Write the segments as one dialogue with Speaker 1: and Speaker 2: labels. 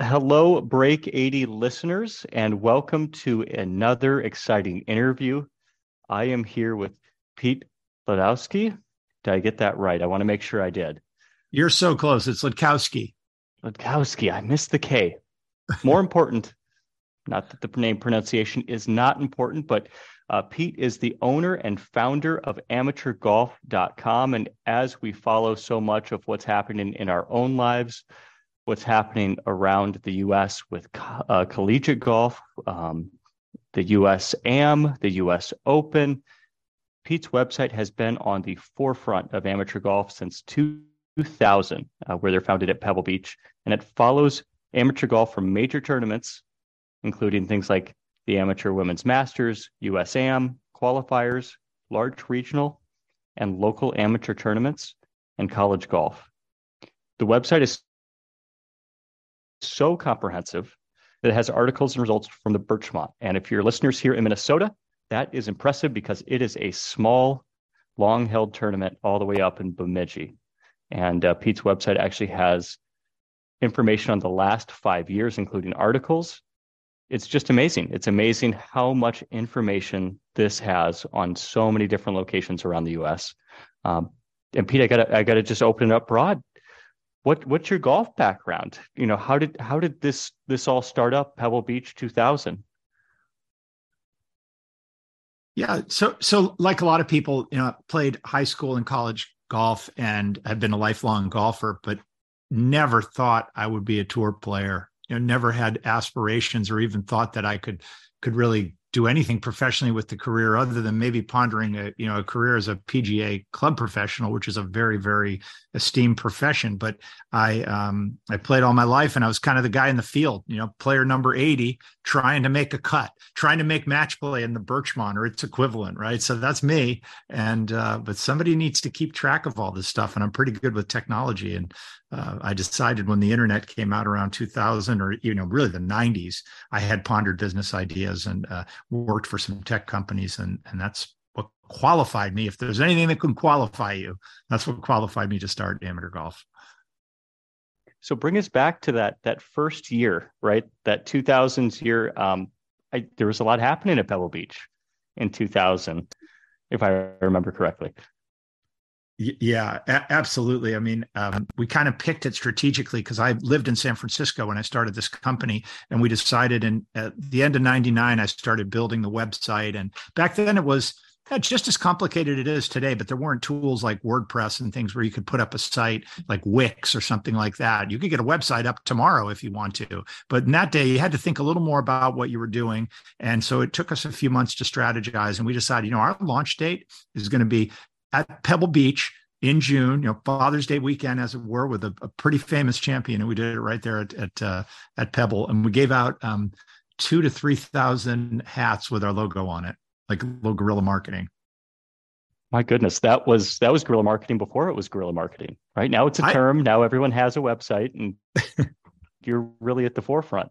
Speaker 1: Hello, Break 80 listeners, and welcome to another exciting interview. I am here with Pete Ladowski. Did I get that right? I want to make sure I did.
Speaker 2: You're so close. It's Wlodkowski.
Speaker 1: Ladowski, I missed the K. More important, not that the name pronunciation is not important, but uh, Pete is the owner and founder of amateurgolf.com. And as we follow so much of what's happening in our own lives, what's happening around the US with uh, collegiate golf, um, the US AM, the US Open, Pete's website has been on the forefront of amateur golf since 2000, uh, where they're founded at Pebble Beach. And it follows amateur golf from major tournaments, including things like the Amateur Women's Masters, USAM, qualifiers, large regional, and local amateur tournaments, and college golf. The website is so comprehensive that it has articles and results from the Birchmont. And if your listeners here in Minnesota, that is impressive because it is a small, long held tournament all the way up in Bemidji. And uh, Pete's website actually has information on the last five years, including articles. It's just amazing. It's amazing how much information this has on so many different locations around the U.S. Um, and Pete, I gotta, I gotta just open it up broad. What, what's your golf background? You know, how did, how did this, this all start up? Pebble Beach, 2000.
Speaker 2: Yeah. So, so like a lot of people, you know, played high school and college golf and have been a lifelong golfer, but never thought I would be a tour player. You know, never had aspirations or even thought that I could could really do anything professionally with the career other than maybe pondering a you know a career as a PGA club professional, which is a very very esteemed profession. But I um, I played all my life, and I was kind of the guy in the field, you know, player number eighty, trying to make a cut, trying to make match play in the Birchmont or its equivalent, right? So that's me. And uh, but somebody needs to keep track of all this stuff, and I'm pretty good with technology. And uh, I decided when the internet came out around 2000 or you know really the 90s, I had pondered business ideas and uh, worked for some tech companies, and and that's qualified me. If there's anything that can qualify you, that's what qualified me to start amateur golf.
Speaker 1: So bring us back to that that first year, right? That 2000s year. Um, I, there was a lot happening at Pebble Beach in 2000, if I remember correctly.
Speaker 2: Yeah, a- absolutely. I mean, um, we kind of picked it strategically because I lived in San Francisco when I started this company, and we decided in at the end of '99 I started building the website. And back then it was yeah, just as complicated it is today, but there weren't tools like WordPress and things where you could put up a site like Wix or something like that. You could get a website up tomorrow if you want to, but in that day you had to think a little more about what you were doing. And so it took us a few months to strategize, and we decided, you know, our launch date is going to be at Pebble Beach in June, you know, Father's Day weekend, as it were, with a, a pretty famous champion, and we did it right there at at, uh, at Pebble, and we gave out um, two to three thousand hats with our logo on it, like little guerrilla marketing.
Speaker 1: My goodness, that was that was guerrilla marketing before it was guerrilla marketing. Right now, it's a term. Now everyone has a website, and you're really at the forefront.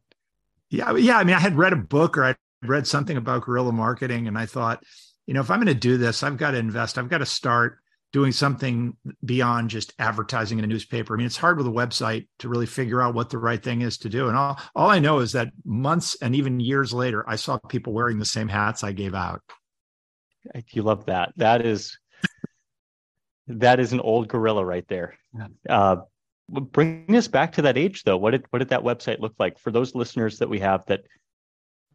Speaker 2: Yeah, yeah. I mean, I had read a book or I read something about guerrilla marketing, and I thought, you know, if I'm going to do this, I've got to invest. I've got to start doing something beyond just advertising in a newspaper. I mean, it's hard with a website to really figure out what the right thing is to do. And all, all I know is that months and even years later, I saw people wearing the same hats I gave out.
Speaker 1: You love that. That is that is an old gorilla right there. Uh, bring us back to that age, though. What did what did that website look like for those listeners that we have that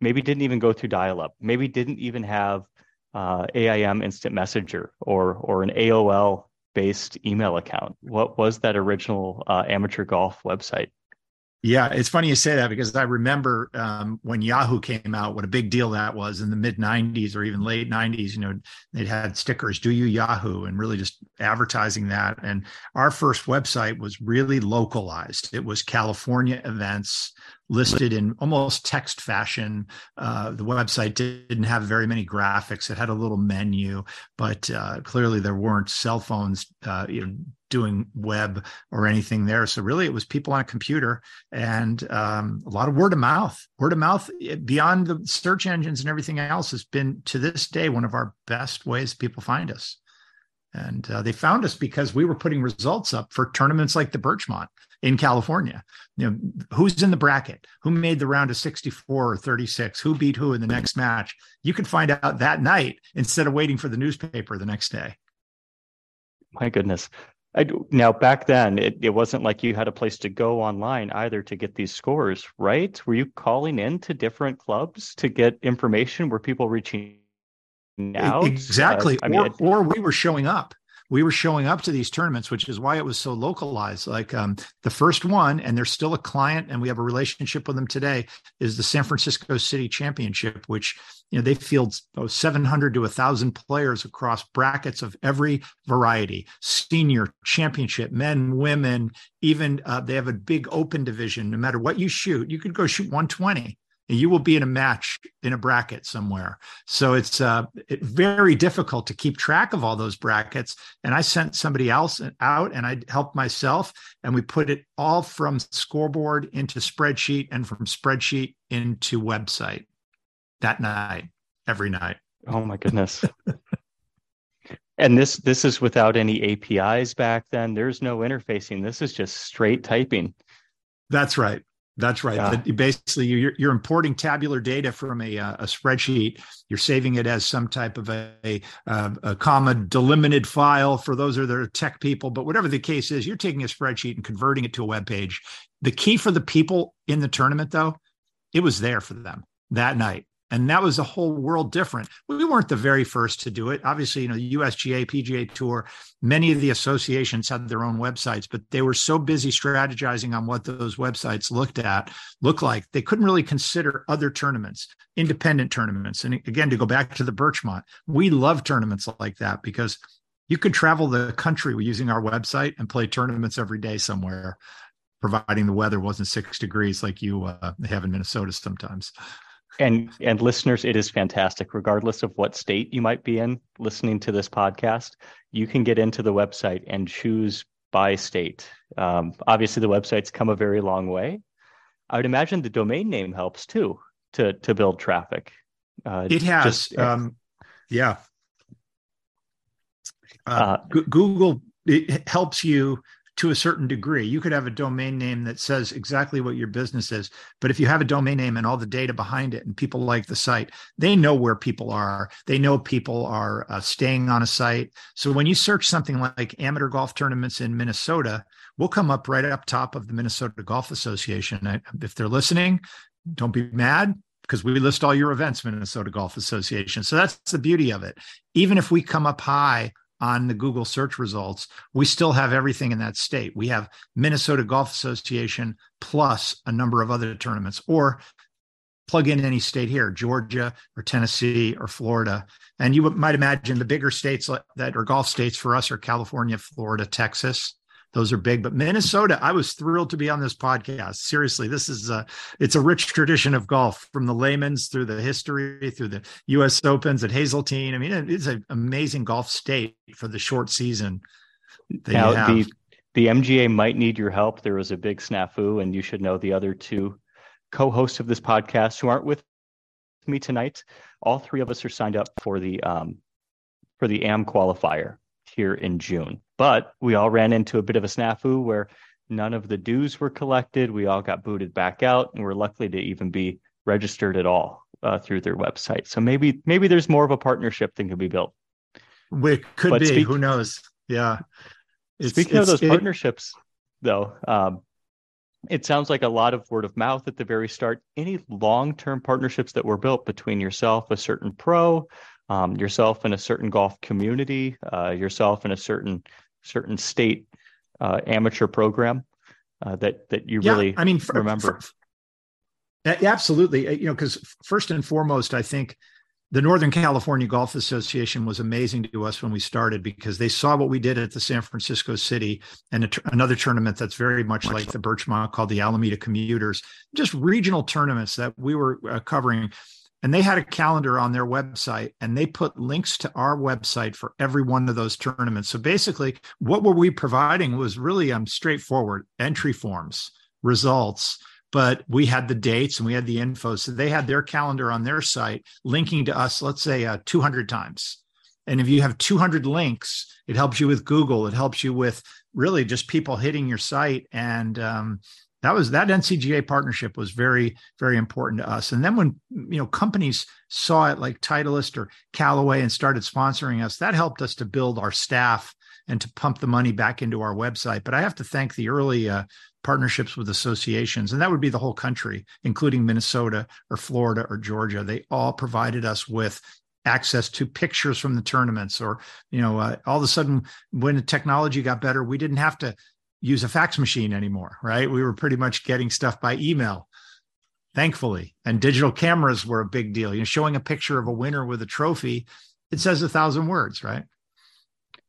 Speaker 1: maybe didn't even go through dial-up, maybe didn't even have uh, AIM Instant Messenger or or an AOL based email account? What was that original uh, amateur golf website?
Speaker 2: Yeah, it's funny you say that because I remember um, when Yahoo came out, what a big deal that was in the mid 90s or even late 90s. You know, they'd had stickers, Do You Yahoo, and really just advertising that. And our first website was really localized, it was California events listed in almost text fashion. Uh, the website didn't have very many graphics. It had a little menu, but uh, clearly there weren't cell phones, uh, you know, doing web or anything there. So really, it was people on a computer and um, a lot of word of mouth. Word of mouth eh, beyond the search engines and everything else has been to this day one of our best ways people find us. And uh, they found us because we were putting results up for tournaments like the Birchmont in California. You know, who's in the bracket? Who made the round of 64 or 36? Who beat who in the next match? You could find out that night instead of waiting for the newspaper the next day.
Speaker 1: My goodness. I, now back then it, it wasn't like you had a place to go online either to get these scores right were you calling in to different clubs to get information were people reaching out
Speaker 2: exactly uh, I mean, or, it, or we were showing up we were showing up to these tournaments, which is why it was so localized. Like um, the first one, and they're still a client, and we have a relationship with them today, is the San Francisco City Championship, which you know they field 700 to a 1,000 players across brackets of every variety: senior, championship, men, women. Even uh, they have a big open division. No matter what you shoot, you could go shoot 120 you will be in a match in a bracket somewhere. So it's uh, it, very difficult to keep track of all those brackets. And I sent somebody else out and I helped myself. And we put it all from scoreboard into spreadsheet and from spreadsheet into website that night, every night.
Speaker 1: Oh my goodness. and this this is without any APIs back then. There's no interfacing. This is just straight typing.
Speaker 2: That's right. That's right. Yeah. Basically, you're, you're importing tabular data from a, uh, a spreadsheet. You're saving it as some type of a, a, a comma delimited file for those are their tech people. But whatever the case is, you're taking a spreadsheet and converting it to a web page. The key for the people in the tournament, though, it was there for them that night and that was a whole world different. We weren't the very first to do it. Obviously, you know, the USGA, PGA Tour, many of the associations had their own websites, but they were so busy strategizing on what those websites looked at, look like they couldn't really consider other tournaments, independent tournaments. And again, to go back to the Birchmont, we love tournaments like that because you could travel the country using our website and play tournaments every day somewhere, providing the weather wasn't six degrees like you uh, have in Minnesota sometimes
Speaker 1: and and listeners it is fantastic. Regardless of what state you might be in listening to this podcast you can get into the website and choose by state. Um, obviously the website's come a very long way. I would imagine the domain name helps too to to build traffic.
Speaker 2: Uh, it has just, um, yeah. Uh, uh, google it helps you to a certain degree. You could have a domain name that says exactly what your business is, but if you have a domain name and all the data behind it and people like the site, they know where people are. They know people are uh, staying on a site. So when you search something like amateur golf tournaments in Minnesota, we'll come up right up top of the Minnesota Golf Association. If they're listening, don't be mad because we list all your events, Minnesota Golf Association. So that's the beauty of it. Even if we come up high on the Google search results, we still have everything in that state. We have Minnesota Golf Association plus a number of other tournaments, or plug in any state here, Georgia or Tennessee or Florida. And you might imagine the bigger states that are golf states for us are California, Florida, Texas those are big. But Minnesota, I was thrilled to be on this podcast. Seriously, this is a it's a rich tradition of golf from the layman's through the history, through the U.S. Opens at Hazeltine. I mean, it's an amazing golf state for the short season.
Speaker 1: now the the MGA might need your help. There was a big snafu, and you should know the other two co-hosts of this podcast who aren't with me tonight. All three of us are signed up for the um, for the AM qualifier here in June. But we all ran into a bit of a snafu where none of the dues were collected. We all got booted back out, and we're lucky to even be registered at all uh, through their website. So maybe maybe there's more of a partnership than could be built.
Speaker 2: It could but be. Speak, Who knows? Yeah.
Speaker 1: It's, speaking it's, of those it, partnerships, though, um, it sounds like a lot of word of mouth at the very start. Any long term partnerships that were built between yourself, a certain pro, um, yourself in a certain golf community, uh, yourself in a certain certain state uh, amateur program. uh, that that you
Speaker 2: Yeah,
Speaker 1: really
Speaker 2: I mean, for-
Speaker 1: remember?
Speaker 2: for- Absolutely. Uh, You know, because first and foremost, I think the Northern California Golf Association was amazing to us when we started because they saw what we did at the San Francisco City and t- another tournament that's very much like the Birchmont called the Alameda Commuters, just regional tournaments that we were uh, covering. And they had a calendar on their website and they put links to our website for every one of those tournaments. So basically, what were we providing was really um, straightforward entry forms, results, but we had the dates and we had the info. So they had their calendar on their site linking to us, let's say uh, 200 times. And if you have 200 links, it helps you with Google. It helps you with really just people hitting your site. And um, that was that NCGA partnership was very, very important to us. And then when you know companies saw it like Titleist or Callaway and started sponsoring us, that helped us to build our staff and to pump the money back into our website. But I have to thank the early uh, partnerships with associations, and that would be the whole country, including Minnesota or Florida or Georgia. They all provided us with access to pictures from the tournaments, or you know, uh, all of a sudden when the technology got better, we didn't have to use a fax machine anymore, right? We were pretty much getting stuff by email. Thankfully, and digital cameras were a big deal. You know, showing a picture of a winner with a trophy, it says a thousand words, right?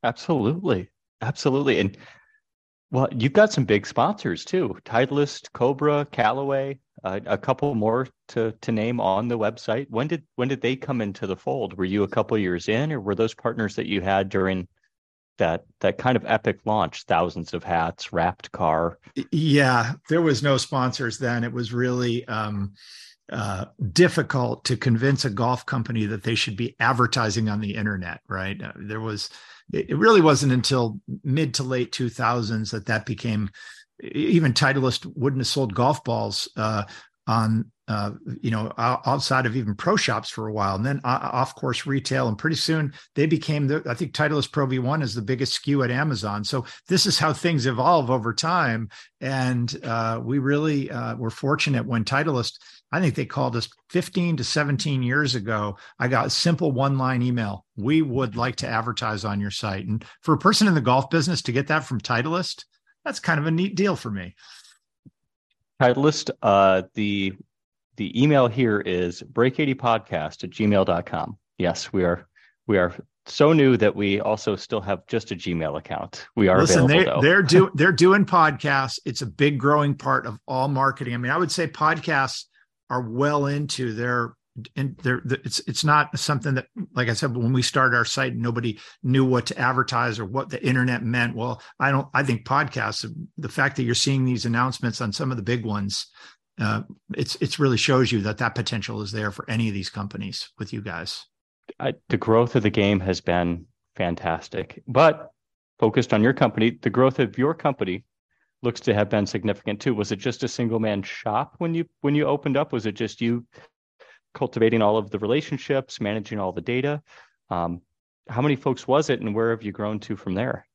Speaker 1: Absolutely. Absolutely. And well, you've got some big sponsors too. Titleist, Cobra, Callaway, uh, a couple more to to name on the website. When did when did they come into the fold? Were you a couple years in or were those partners that you had during that that kind of epic launch, thousands of hats, wrapped car?
Speaker 2: Yeah, there was no sponsors then. It was really um uh, difficult to convince a golf company that they should be advertising on the internet, right? Uh, there was, it, really wasn't until mid to late 2000s that that became, even Titleist wouldn't have sold golf balls uh, on, uh, you know, outside of even pro shops for a while, and then uh, off course retail, and pretty soon they became the. I think Titleist Pro V1 is the biggest SKU at Amazon. So this is how things evolve over time, and uh, we really uh, were fortunate when Titleist I think they called us 15 to 17 years ago. I got a simple one line email. We would like to advertise on your site. And for a person in the golf business to get that from Titleist, that's kind of a neat deal for me.
Speaker 1: Titleist, uh, the the email here is break80podcast at gmail.com. Yes, we are we are so new that we also still have just a Gmail account. We are
Speaker 2: Listen,
Speaker 1: available
Speaker 2: they, they're doing they're doing podcasts. It's a big growing part of all marketing. I mean, I would say podcasts are well into their and they're, it's it's not something that like i said when we started our site nobody knew what to advertise or what the internet meant well i don't i think podcasts the fact that you're seeing these announcements on some of the big ones uh, it's it's really shows you that that potential is there for any of these companies with you guys
Speaker 1: I, the growth of the game has been fantastic, but focused on your company, the growth of your company looks to have been significant too. Was it just a single man shop when you when you opened up? Was it just you cultivating all of the relationships, managing all the data? Um, how many folks was it, and where have you grown to from there?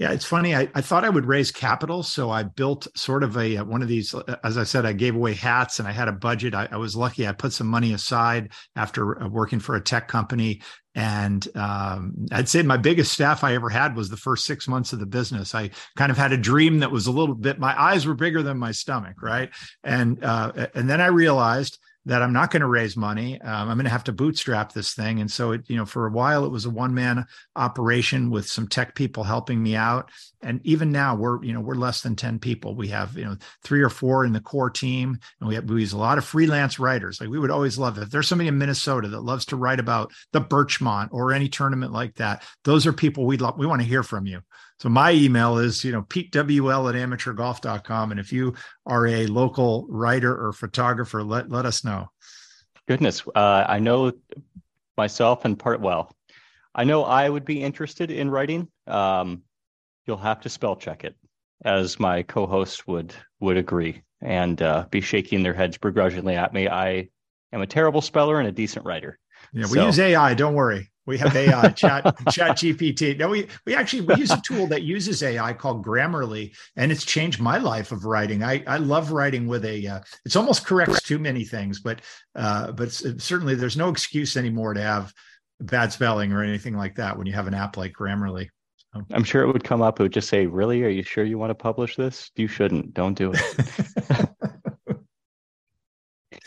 Speaker 2: Yeah, it's funny. I, I thought I would raise capital, so I built sort of a one of these. As I said, I gave away hats, and I had a budget. I, I was lucky. I put some money aside after working for a tech company, and um, I'd say my biggest staff I ever had was the first six months of the business. I kind of had a dream that was a little bit. My eyes were bigger than my stomach, right? And uh, and then I realized that I'm not going to raise money. Um, I'm going to have to bootstrap this thing. And so it, you know, for a while it was a one man operation with some tech people helping me out. And even now we're, you know, we're less than 10 people. We have, you know, three or four in the core team and we have, we use a lot of freelance writers. Like we would always love it. If there's somebody in Minnesota that loves to write about the Birchmont or any tournament like that, those are people we'd love, we want to hear from you. So my email is, you know, petewl at amateurgolf.com. And if you are a local writer or photographer, let, let us know.
Speaker 1: Goodness, uh, I know myself and part, well, I know I would be interested in writing. Um, you'll have to spell check it as my co-host would, would agree and uh, be shaking their heads begrudgingly at me. I am a terrible speller and a decent writer.
Speaker 2: Yeah, we
Speaker 1: So-
Speaker 2: use AI. Don't worry. We have AI, chat, chat GPT. No, we, we actually, we use a tool that uses AI called Grammarly, and it's changed my life of writing. I, I love writing with a, uh, it's almost corrects too many things, but, uh, but certainly there's no excuse anymore to have bad spelling or anything like that when you have an app like Grammarly.
Speaker 1: I'm sure it would come up. It would just say, "Really? Are you sure you want to publish this? You shouldn't. Don't do it."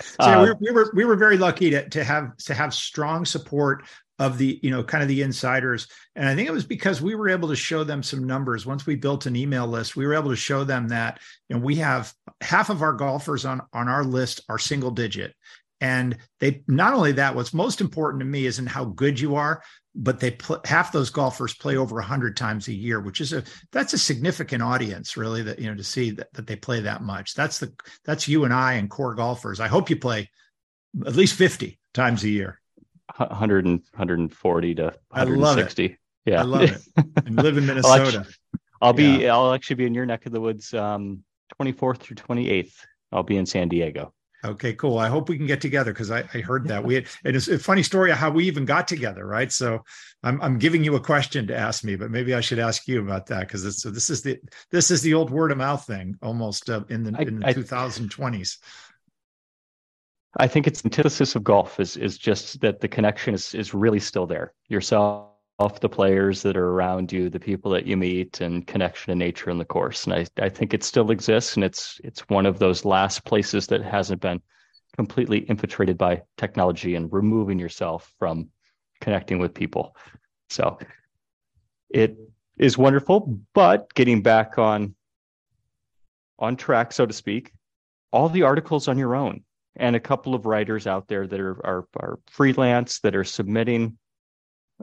Speaker 2: so uh, we, were, we were we were very lucky to to have to have strong support of the you know kind of the insiders. And i think it was because we were able to show them some numbers. Once we built an email list we were able to show them that you know we have half of our golfers on on our list are single digit. And they not only that what's most important to me isn't how good you are but they pl- half those golfers play over 100 times a year which is a that's a significant audience really that you know to see that, that they play that much. That's the that's you and i and core golfers. I hope you play at least 50 times a year
Speaker 1: 100 and 140 to 160
Speaker 2: yeah. I love it. And live in minnesota
Speaker 1: i'll, actually, I'll be i'll actually be in your neck of the woods um 24th through 28th i'll be in san diego.
Speaker 2: Okay, cool. I hope we can get together because I, I, heard that. We had, and it's a funny story of how we even got together, right? So I'm I'm giving you a question to ask me, but maybe I should ask you about that because this so this is the this is the old word of mouth thing almost uh, in the I, in the I, 2020s.
Speaker 1: I think it's antithesis of golf is is just that the connection is is really still there. Yourself, the players that are around you, the people that you meet, and connection to nature in the course. And I, I think it still exists, and it's it's one of those last places that hasn't been completely infiltrated by technology and removing yourself from connecting with people. So it is wonderful, but getting back on on track, so to speak, all the articles on your own and a couple of writers out there that are are, are freelance that are submitting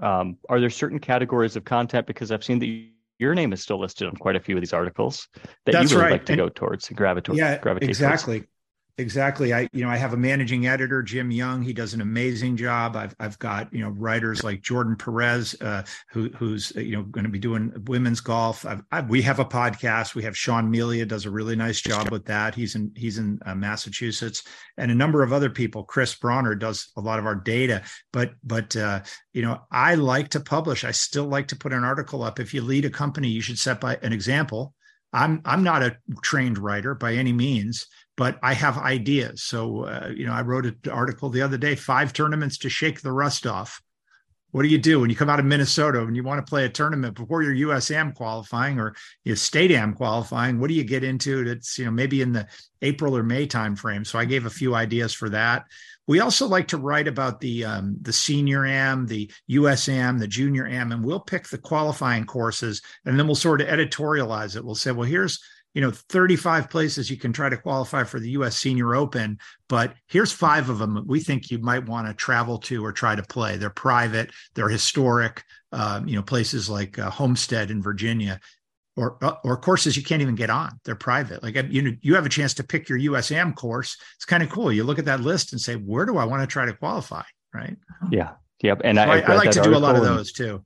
Speaker 1: um, are there certain categories of content? Because I've seen that your name is still listed on quite a few of these articles that That's you really right. like to and, go towards and gravitate.
Speaker 2: Yeah,
Speaker 1: gravitate
Speaker 2: exactly. Towards. Exactly. I, you know, I have a managing editor, Jim Young. He does an amazing job. I've, I've got, you know, writers like Jordan Perez, uh, who, who's, you know, going to be doing women's golf. I've, I, we have a podcast. We have Sean Melia does a really nice job with that. He's in, he's in uh, Massachusetts and a number of other people. Chris Bronner does a lot of our data, but, but, uh, you know, I like to publish. I still like to put an article up. If you lead a company, you should set by an example. I'm, I'm not a trained writer by any means but I have ideas. So, uh, you know, I wrote an article the other day five tournaments to shake the rust off. What do you do when you come out of Minnesota and you want to play a tournament before your USAM qualifying or your state am qualifying? What do you get into that's, you know, maybe in the April or May timeframe? So I gave a few ideas for that. We also like to write about the um, the senior am, the USAM, the junior am, and we'll pick the qualifying courses and then we'll sort of editorialize it. We'll say, well, here's you know 35 places you can try to qualify for the US Senior Open but here's five of them we think you might want to travel to or try to play. They're private they're historic um, you know places like uh, Homestead in Virginia or uh, or courses you can't even get on. They're private. Like you know you have a chance to pick your USAM course. It's kind of cool. You look at that list and say where do I want to try to qualify? Right?
Speaker 1: Yeah. Yep. And so
Speaker 2: I, I, I like to do a lot of those too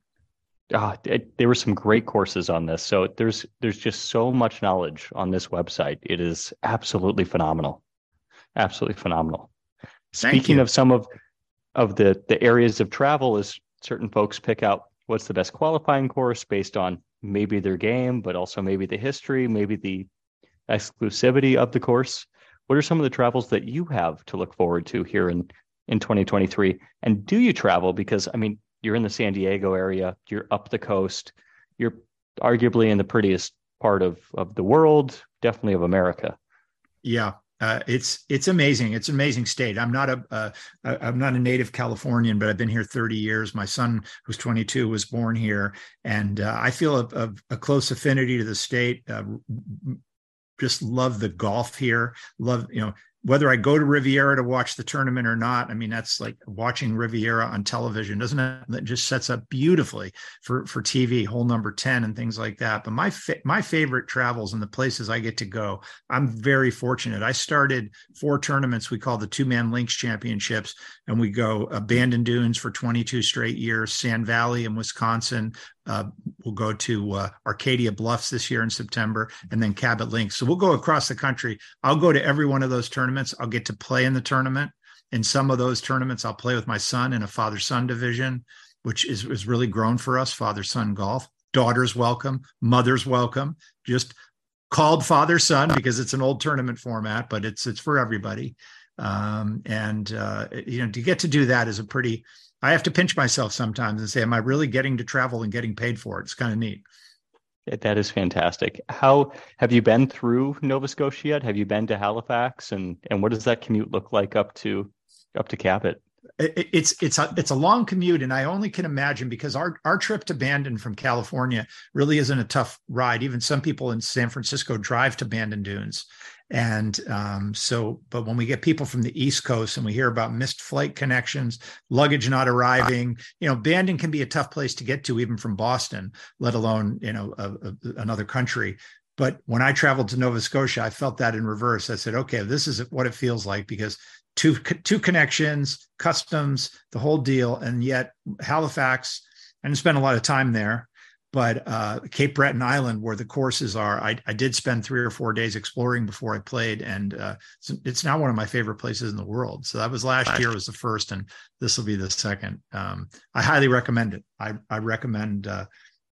Speaker 1: Ah, it, there were some great courses on this. So there's there's just so much knowledge on this website. It is absolutely phenomenal, absolutely phenomenal.
Speaker 2: Thank
Speaker 1: Speaking
Speaker 2: you.
Speaker 1: of some of of the the areas of travel, is certain folks pick out what's the best qualifying course based on maybe their game, but also maybe the history, maybe the exclusivity of the course. What are some of the travels that you have to look forward to here in in 2023? And do you travel? Because I mean, you're in the San Diego area, you're up the coast, you're arguably in the prettiest part of of the world, definitely of America.
Speaker 2: Yeah, uh, it's it's amazing. It's an amazing state. I'm not a I'm not a native Californian, but I've been here 30 years. My son, who's 22, was born here, and uh, I feel a, a, a, close affinity to the state. Uh, just love the golf here. Love you know whether I go to Riviera to watch the tournament or not, I mean that's like watching Riviera on television, doesn't it? That just sets up beautifully for for TV, hole number ten and things like that. But my fa- my favorite travels and the places I get to go, I'm very fortunate. I started four tournaments we call the Two Man Links Championships, and we go Bandon Dunes for 22 straight years, Sand Valley in Wisconsin, uh, we'll go to uh, Arcadia Bluffs this year in September, and then Cabot Links. So we'll go across the country. I'll go to every one of those tournaments. I'll get to play in the tournament. In some of those tournaments, I'll play with my son in a father son division, which is, is really grown for us father son golf. Daughters welcome, mothers welcome. Just called father son because it's an old tournament format, but it's it's for everybody. Um, and uh, you know, to get to do that is a pretty. I have to pinch myself sometimes and say, "Am I really getting to travel and getting paid for it?" It's kind of neat.
Speaker 1: That is fantastic. How have you been through Nova Scotia yet? Have you been to Halifax, and and what does that commute look like up to up to Cabot?
Speaker 2: It, it's it's a it's a long commute, and I only can imagine because our our trip to Bandon from California really isn't a tough ride. Even some people in San Francisco drive to Bandon Dunes, and um, so, but when we get people from the East Coast and we hear about missed flight connections, luggage not arriving, you know, Bandon can be a tough place to get to, even from Boston, let alone, you know, a, a, another country. But when I traveled to Nova Scotia, I felt that in reverse. I said, okay, this is what it feels like because two two connections, customs, the whole deal, and yet Halifax. And spent a lot of time there but uh, Cape Breton Island, where the courses are, I, I, did spend three or four days exploring before I played, and uh, it's, it's, now one of my favorite places in the world. So that was last year was the first, and this will be the second. Um, I highly recommend it. I, I recommend uh,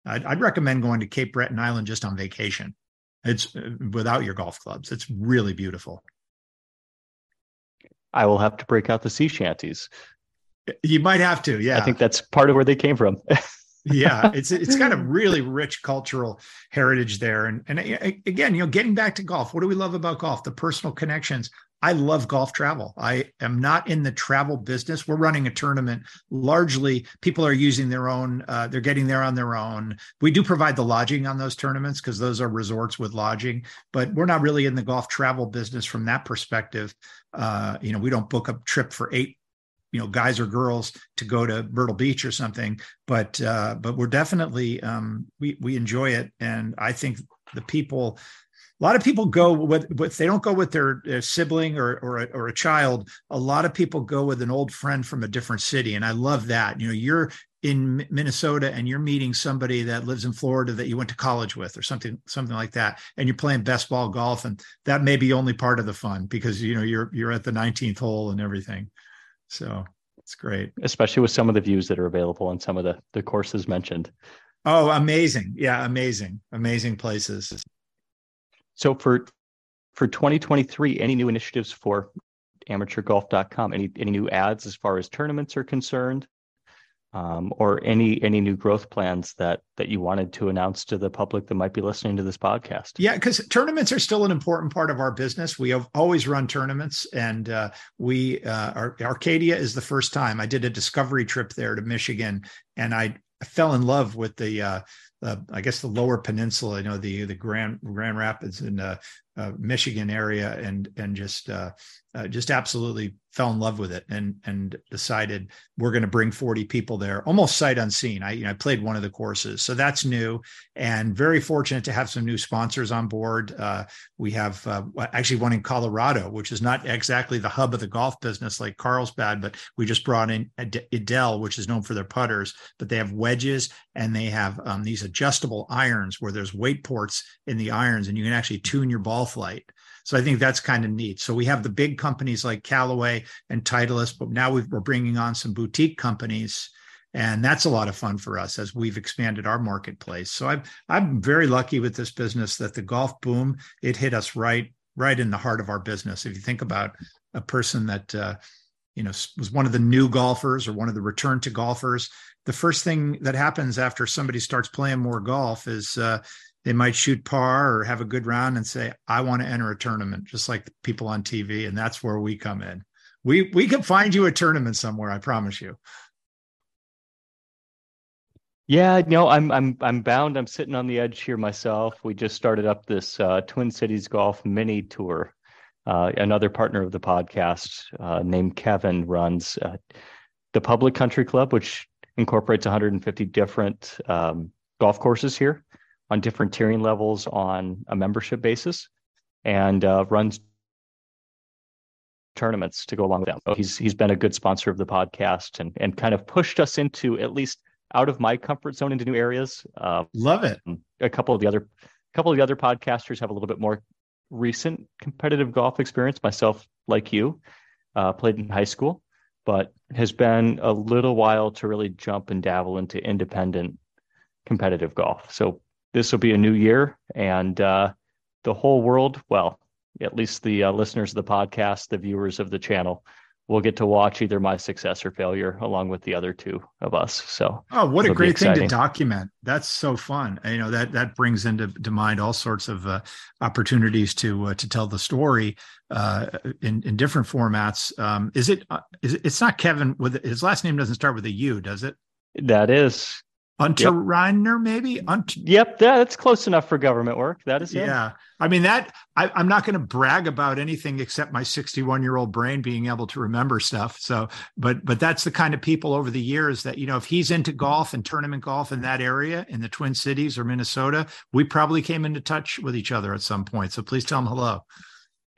Speaker 2: I'd, I'd, recommend going to Cape Breton Island just on vacation. It's uh, without your golf clubs. It's really beautiful.
Speaker 1: I will have to break out the sea shanties.
Speaker 2: You might have to, yeah.
Speaker 1: I think that's part of where they came from.
Speaker 2: yeah, it's it's got a really rich cultural heritage there, and and again, you know, getting back to golf, what do we love about golf? The personal connections. I love golf travel. I am not in the travel business. We're running a tournament. Largely, people are using their own. Uh, they're getting there on their own. We do provide the lodging on those tournaments because those are resorts with lodging. But we're not really in the golf travel business from that perspective. Uh, you know, we don't book a trip for eight you know guys or girls to go to Myrtle Beach or something. But uh, but we're definitely um, we we enjoy it, and I think the people. A lot of people go with, if they don't go with their, their sibling or or a, or a child. A lot of people go with an old friend from a different city, and I love that. You know, you're in Minnesota and you're meeting somebody that lives in Florida that you went to college with or something something like that and you're playing best ball golf and that may be only part of the fun because you know you're you're at the 19th hole and everything so it's great.
Speaker 1: Especially with some of the views that are available on some of the, the courses mentioned.
Speaker 2: Oh, amazing. Yeah, amazing. Amazing places.
Speaker 1: So for for 2023, any new initiatives for amateurgolf.com? Any any new ads as far as tournaments are concerned? Um, or any any new growth plans that that you wanted to announce to the public that might be listening to this podcast?
Speaker 2: Yeah because tournaments are still an important part of our business. We have always run tournaments and uh, we uh, our, arcadia is the first time. I did a discovery trip there to michigan and i fell in love with the uh, uh, I guess the lower peninsula, you know, the the Grand Grand Rapids and uh, uh, Michigan area, and and just uh, uh, just absolutely fell in love with it and and decided we're going to bring 40 people there almost sight unseen. I you know i played one of the courses so that's new and very fortunate to have some new sponsors on board. Uh, we have uh, actually one in colorado which is not exactly the hub of the golf business like carlsbad but we just brought in Edel which is known for their putters but they have wedges and they have um, these adjustable irons where there's weight ports in the irons and you can actually tune your ball flight so I think that's kind of neat. So we have the big companies like Callaway and Titleist, but now we are bringing on some boutique companies, and that's a lot of fun for us as we've expanded our marketplace. So I'm I'm very lucky with this business that the golf boom it hit us right right in the heart of our business. If you think about a person that uh, you know was one of the new golfers or one of the return to golfers the first thing that happens after somebody starts playing more golf is uh, they might shoot par or have a good round and say, I want to enter a tournament, just like people on TV. And that's where we come in. We we can find you a tournament somewhere, I promise you.
Speaker 1: Yeah, no, I'm I'm I'm bound. I'm sitting on the edge here myself. We just started up this uh, Twin Cities Golf Mini Tour. Uh, another partner of the podcast uh, named Kevin runs uh, the Public Country Club, which incorporates 150 different um, golf courses here on different tiering levels on a membership basis and uh, runs tournaments to go along with them. So he's he's been a good sponsor of the podcast and and kind of pushed us into at least out of my comfort zone into new areas.
Speaker 2: Uh, Love it.
Speaker 1: A couple of the other a couple of the other podcasters have a little bit more recent competitive golf experience. Myself, like you, uh, played in high school, but has been a little while to really jump and dabble into independent competitive golf. So this will be a new year and uh, the whole world well at least the uh, listeners of the podcast, the viewers of the channel, will get to watch either my success or failure along with the other two of us. So,
Speaker 2: oh, what a great thing to document! That's so fun. You know that that brings into to mind all sorts of uh, opportunities to uh, to tell the story uh, in in different formats. Um, is it? Uh, is it, it's not Kevin with his last name doesn't start with a U, does it?
Speaker 1: That is
Speaker 2: Unterreiner, yep. maybe.
Speaker 1: Unt- yep, that's close enough for government work. That is.
Speaker 2: Yeah, I mean that. I, am not going to brag about anything except my 61 year old brain being able to remember stuff. So, but but that's the kind of people over the years that you know, if he's into golf and tournament golf in that area in the Twin Cities or Minnesota, we probably came into touch with each other at some point. So please tell him hello.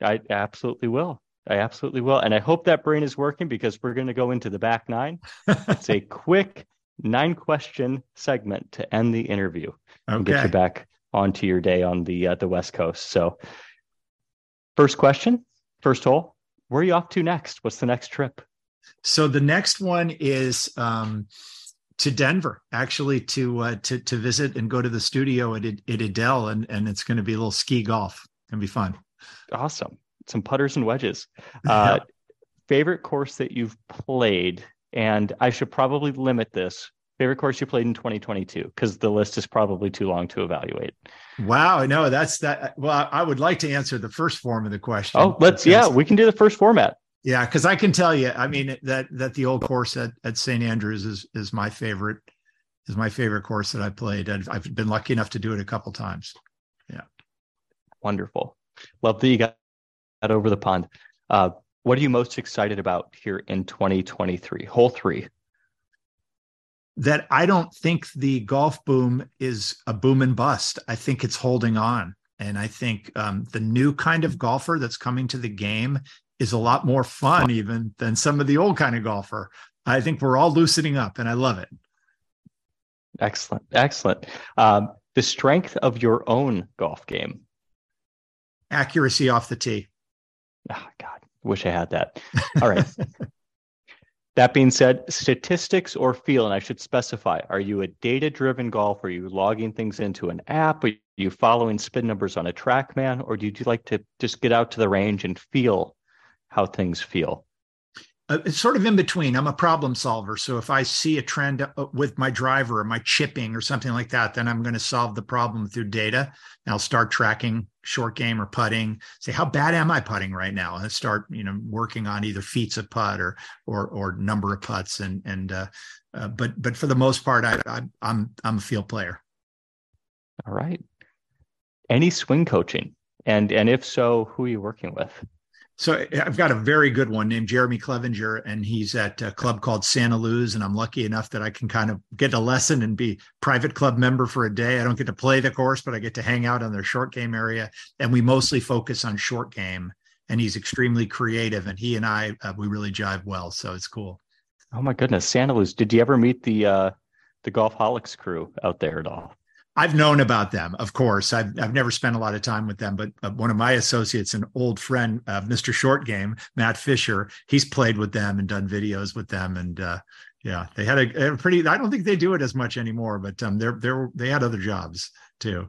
Speaker 1: I absolutely will. I absolutely will, and I hope that brain is working because we're going to go into the back nine. it's a quick nine question segment to end the interview okay. and get you back onto your day on the uh, the West Coast. So, first question, first hole. Where are you off to next? What's the next trip?
Speaker 2: So the next one is um, to Denver, actually to uh, to to visit and go to the studio at, at Edel, and and it's going to be a little ski golf. Gonna be fun.
Speaker 1: Awesome. Some putters and wedges. Uh. Favorite course that you've played and I should probably limit this. Favorite course you played in 2022 because the list is probably too long to evaluate.
Speaker 2: Wow, no, that's that. Well, I would like to answer the first form of the question.
Speaker 1: Oh, let's yeah, we can do the first format.
Speaker 2: Yeah, because I can tell you, I mean that that the old course at at St Andrews is is my favorite is my favorite course that I played. I've, I've been lucky enough to do it a couple times. Yeah,
Speaker 1: wonderful. Love that you got that over the pond. Uh, what are you most excited about here in 2023? Hole three.
Speaker 2: That I don't think the golf boom is a boom and bust. I think it's holding on. And I think um, the new kind of golfer that's coming to the game is a lot more fun, even than some of the old kind of golfer. I think we're all loosening up, and I love it.
Speaker 1: Excellent. Excellent. Um, the strength of your own golf game
Speaker 2: accuracy off the tee.
Speaker 1: Oh, God. Wish I had that. All right. that being said, statistics or feel, and I should specify, are you a data driven golfer? Are you logging things into an app? Are you following spin numbers on a TrackMan? Or do you like to just get out to the range and feel how things feel?
Speaker 2: uh, it's sort of in between. I'm a problem solver. So if I see a trend uh, with my driver or my chipping or something like that, then I'm going to solve the problem through data. And I'll start tracking short game or putting. Say, how bad am I putting right now? And start, you know, working on either feats of putt or or or number of putts. And and uh, uh, but but for the most part, I, I I'm I'm a field player.
Speaker 1: All right. Any swing coaching, and and if so, who are you working with?
Speaker 2: So I've got a very good one named Jeremy Clevenger, and he's at a club called Santaluz. And I'm lucky enough that I can kind of get a lesson and be private club member for a day. I don't get to play the course, but I get to hang out on their short game area. And we mostly focus on short game. And he's extremely creative, and he and I uh, we really jive well. So it's cool.
Speaker 1: Oh my goodness, Santaluz! Did you ever meet the uh, the Golfholics crew out there at all?
Speaker 2: I've known about them, of course. I've I've never spent a lot of time with them, but uh, one of my associates, an old friend, uh, Mr. Short Game, Matt Fisher, he's played with them and done videos with them, and uh, yeah, they had a, a, pretty. I don't think they do it as much anymore, but um, they're they're they had other jobs too.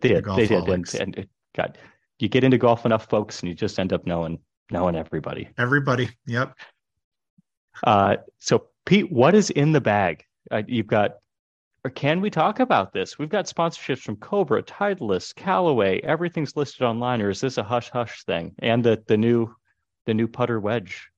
Speaker 1: They did. The they did, and, and God, you get into golf enough, folks, and you just end up knowing knowing everybody.
Speaker 2: Everybody. Yep.
Speaker 1: Uh, so Pete, what is in the bag? Uh, you've got or can we talk about this? We've got sponsorships from Cobra, Titleist, Callaway. Everything's listed online, or is this a hush hush thing? And the the new the new putter wedge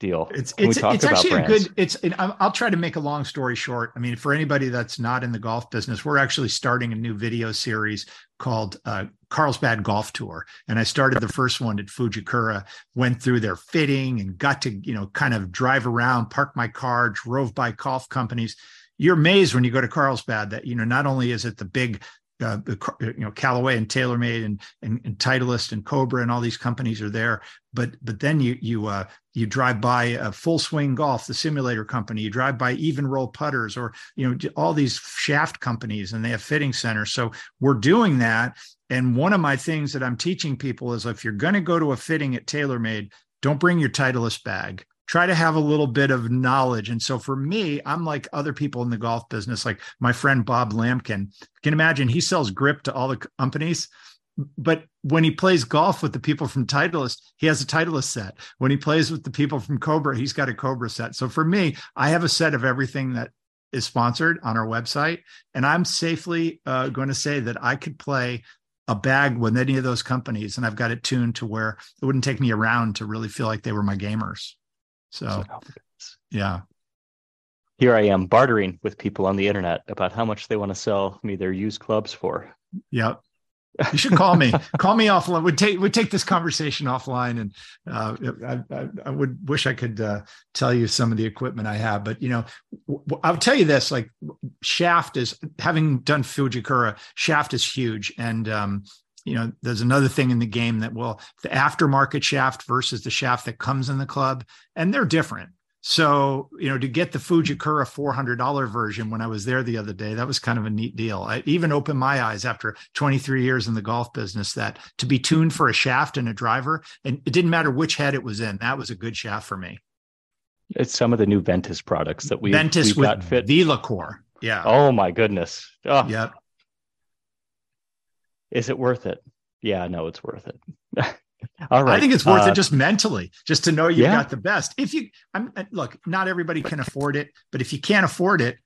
Speaker 1: deal.
Speaker 2: It's it's, it's actually brands? a good. It's it, I'll try to make a long story short. I mean, for anybody that's not in the golf business, we're actually starting a new video series called uh, Carlsbad Golf Tour, and I started the first one at Fujikura. Went through their fitting and got to you know kind of drive around, park my car, drove by golf companies you're amazed when you go to Carlsbad that you know not only is it the big uh, you know Callaway and TaylorMade and, and, and Titleist and Cobra and all these companies are there, but but then you you uh, you drive by a Full Swing Golf, the simulator company. You drive by Evnroll Putters, or you know all these shaft companies, and they have fitting centers. So we're doing that. And one of my things that I'm teaching people is if you're going to go to a fitting at TaylorMade, don't bring your Titleist bag try to have a little bit of knowledge. And so for me, I'm like other people in the golf business, like my friend Bob Lamkin. You can imagine he sells grip to all the companies, but when he plays golf with the people from Titleist, he has a Titleist set. When he plays with the people from Cobra, he's got a Cobra set. So for me, I have a set of everything that is sponsored on our website, and I'm safely uh, going to say that I could play a bag with any of those companies, and I've got it tuned to where it wouldn't take me around to really feel like they were my gamers. So, yeah.
Speaker 1: Here I am bartering with people on the internet about how much they want to sell me their used clubs for.
Speaker 2: Yep. You should call me. call me offline. Would take would take this conversation offline, and uh, I, I, I, would wish I could uh, tell you some of the equipment I have. But you know, w- I'll tell you this: like shaft is having done Fujikura, shaft is huge, and um, you know, there's another thing in the game that will the aftermarket shaft versus the shaft that comes in the club, and they're different. So, you know, to get the Fujikura $400 version when I was there the other day, that was kind of a neat deal. I even opened my eyes after 23 years in the golf business that to be tuned for a shaft and a driver, and it didn't matter which head it was in, that was a good shaft for me.
Speaker 1: It's some of the new Ventus products that we
Speaker 2: Ventus
Speaker 1: we
Speaker 2: got fit. Yeah.
Speaker 1: Oh my goodness. Oh.
Speaker 2: Yep.
Speaker 1: Is it worth it? Yeah, no, it's worth it. All right.
Speaker 2: I think it's worth uh, it just mentally, just to know you yeah. got the best. If you, I'm look, not everybody can afford it, but if you can't afford it,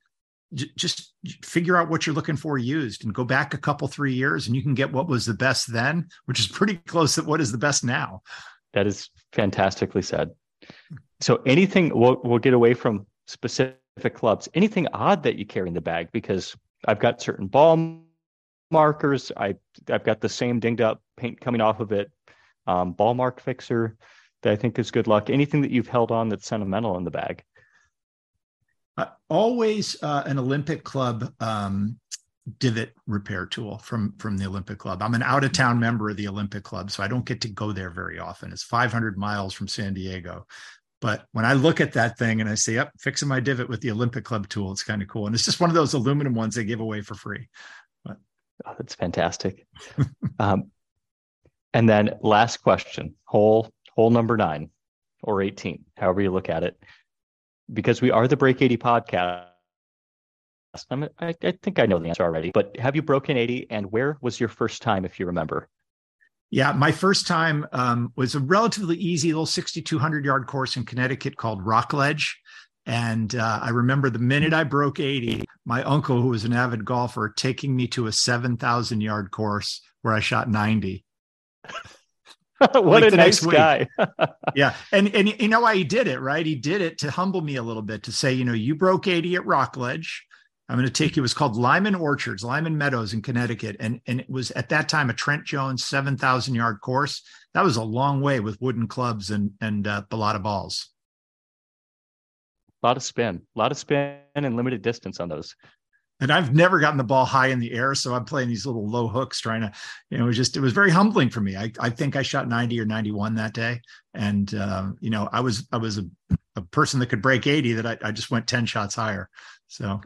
Speaker 2: j- just figure out what you're looking for used and go back a couple three years, and you can get what was the best then, which is pretty close to what is the best now.
Speaker 1: That is fantastically said. So anything we'll we'll get away from specific clubs. Anything odd that you carry in the bag because I've got certain ball markers. I I've got the same dinged up paint coming off of it um, ball mark fixer that I think is good luck. Anything that you've held on that's sentimental in the bag?
Speaker 2: Uh, always uh, an Olympic Club um, divot repair tool from from the Olympic Club. I'm an out of town member of the Olympic Club, so I don't get to go there very often. It's 500 miles from San Diego. But when I look at that thing and I say, "Yep, fixing my divot with the Olympic Club tool," it's kind of cool. And it's just one of those aluminum ones they give away for free.
Speaker 1: Oh, that's fantastic. um, and then last question, hole hole number nine or 18, however you look at it, because we are the Break 80 podcast. I, I think I know the answer already, but have you broken 80 and where was your first time, if you remember?
Speaker 2: Yeah, my first time um, was a relatively easy little 6,200 yard course in Connecticut called Rockledge. And uh, I remember the minute I broke 80, my uncle, who was an avid golfer, taking me to a 7,000 yard course where I shot 90.
Speaker 1: what like a nice guy.
Speaker 2: yeah. And and you know why he did it, right? He did it to humble me a little bit, to say, you know, you broke 80 at Rockledge. I'm going to take you. It was called Lyman Orchards, Lyman Meadows in Connecticut. And, and it was at that time a Trent Jones 7,000 yard course. That was a long way with wooden clubs and, and uh, a lot of balls.
Speaker 1: A lot of spin, a lot of spin and limited distance on those
Speaker 2: and I've never gotten the ball high in the air. So I'm playing these little low hooks trying to, you know, it was just, it was very humbling for me. I, I think I shot 90 or 91 that day. And, um, you know, I was, I was a, a person that could break 80 that I, I just went 10 shots higher. So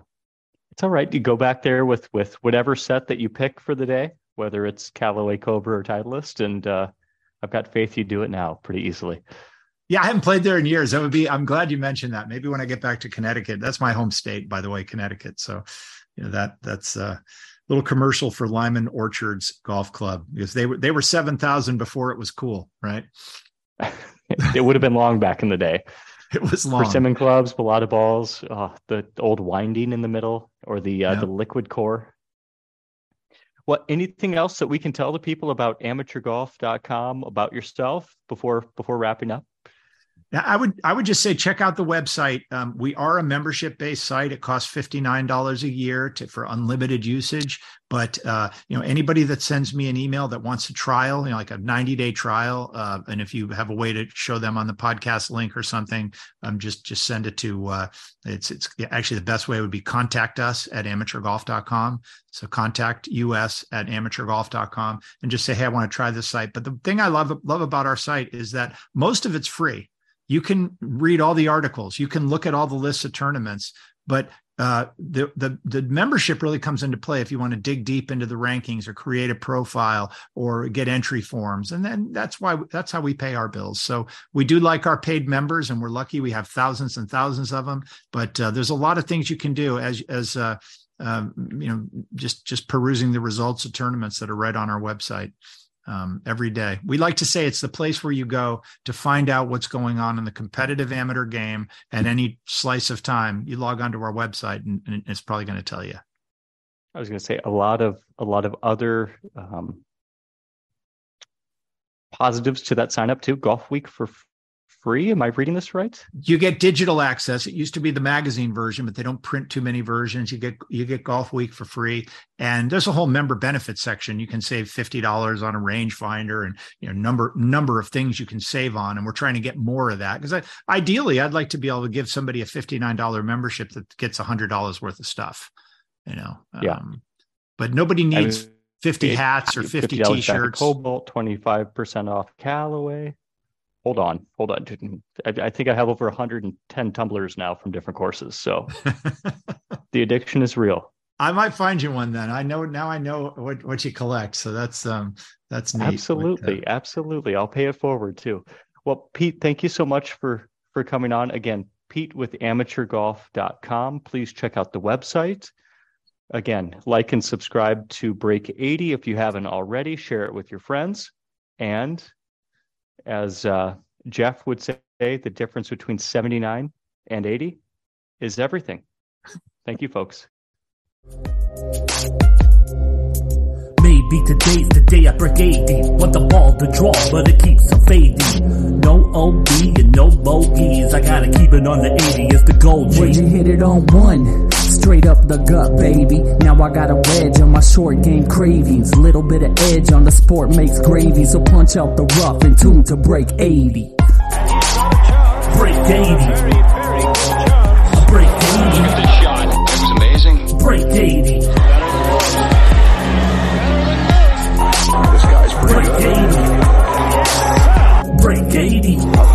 Speaker 1: it's all right. You go back there with, with whatever set that you pick for the day, whether it's Callaway Cobra or Titleist. And, uh, I've got faith you do it now pretty easily.
Speaker 2: Yeah, I haven't played there in years. That would be. I'm glad you mentioned that. Maybe when I get back to Connecticut, that's my home state, by the way, Connecticut. So you know that that's a little commercial for Lyman Orchards Golf Club because they were they were seven thousand before it was cool, right?
Speaker 1: it would have been long back in the day.
Speaker 2: It was long.
Speaker 1: Persimmon clubs, a lot of balls, oh, the old winding in the middle, or the uh, yeah. the liquid core. What anything else that we can tell the people about amateurgolf.com about yourself before before wrapping up?
Speaker 2: I would I would just say check out the website. Um, we are a membership based site. It costs fifty nine dollars a year to, for unlimited usage. But uh, you know anybody that sends me an email that wants a trial, you know, like a ninety day trial, uh, and if you have a way to show them on the podcast link or something, um, just just send it to. Uh, it's it's actually the best way would be contact us at amateurgolf.com. So contact us at amateurgolf.com and just say, hey, I want to try this site. But the thing I love love about our site is that most of it's free you can read all the articles. You can look at all the lists of tournaments but uh, the, the the membership really comes into play if you want to dig deep into the rankings or create a profile or get entry forms. And then that's why that's how we pay our bills. So we do like our paid members and we're lucky we have thousands and thousands of them but uh, there's a lot of things you can do as as uh, um, you know just just perusing the results of tournaments that are right on our website um, every day. We like to say it's the place where you go to find out what's going on in the competitive amateur game at any slice of time. You log onto our website, and, and it's probably going to tell you.
Speaker 1: I was going to say a lot of a lot of other um, positives to that sign up too. Golfweek for free. Am I reading this right?
Speaker 2: You get digital access. It used to be the magazine version, but they don't print too many versions. You get you get Golfweek for free, and there's a whole member benefits section. You can save fifty dollars on a rangefinder, and you know number number of things you can save on. And we're trying to get more of that because ideally, I'd like to be able to give somebody a fifty nine dollar membership that gets hundred dollars worth of stuff. You know,
Speaker 1: yeah.
Speaker 2: Um, but nobody needs. I mean, 50 hats or 50 t-shirts
Speaker 1: cobalt 25% off callaway hold on, hold on. I, I, think I have over 110 tumblers now from different courses. So the addiction is real.
Speaker 2: I might find you one then. I know now. I know what what you collect. So that's um that's neat.
Speaker 1: Absolutely, uh, absolutely. I'll pay it forward too. Well, Pete, thank you so much for for coming on again. Pete with amateurgolf.com. Please check out the website. Again, like and subscribe to Break 80 if you haven't already. Share it with your friends. And as uh, Jeff would say, the difference between 79 and 80 is everything. Thank you, folks.
Speaker 3: Maybe today's the day I break 80. Want the ball to draw, but it keeps on fading. No OB and no bogeys. I gotta keep it on the 80. It's the goal,
Speaker 4: G. Would you hit it on one? Straight up the gut, baby. Now I got a wedge on my short game cravings. Little bit of edge on the sport makes gravy. So punch out the rough and tune to break 80.
Speaker 3: Break 80. Break 80.
Speaker 5: Break 80. This guy's pretty Break 80.
Speaker 3: Break 80.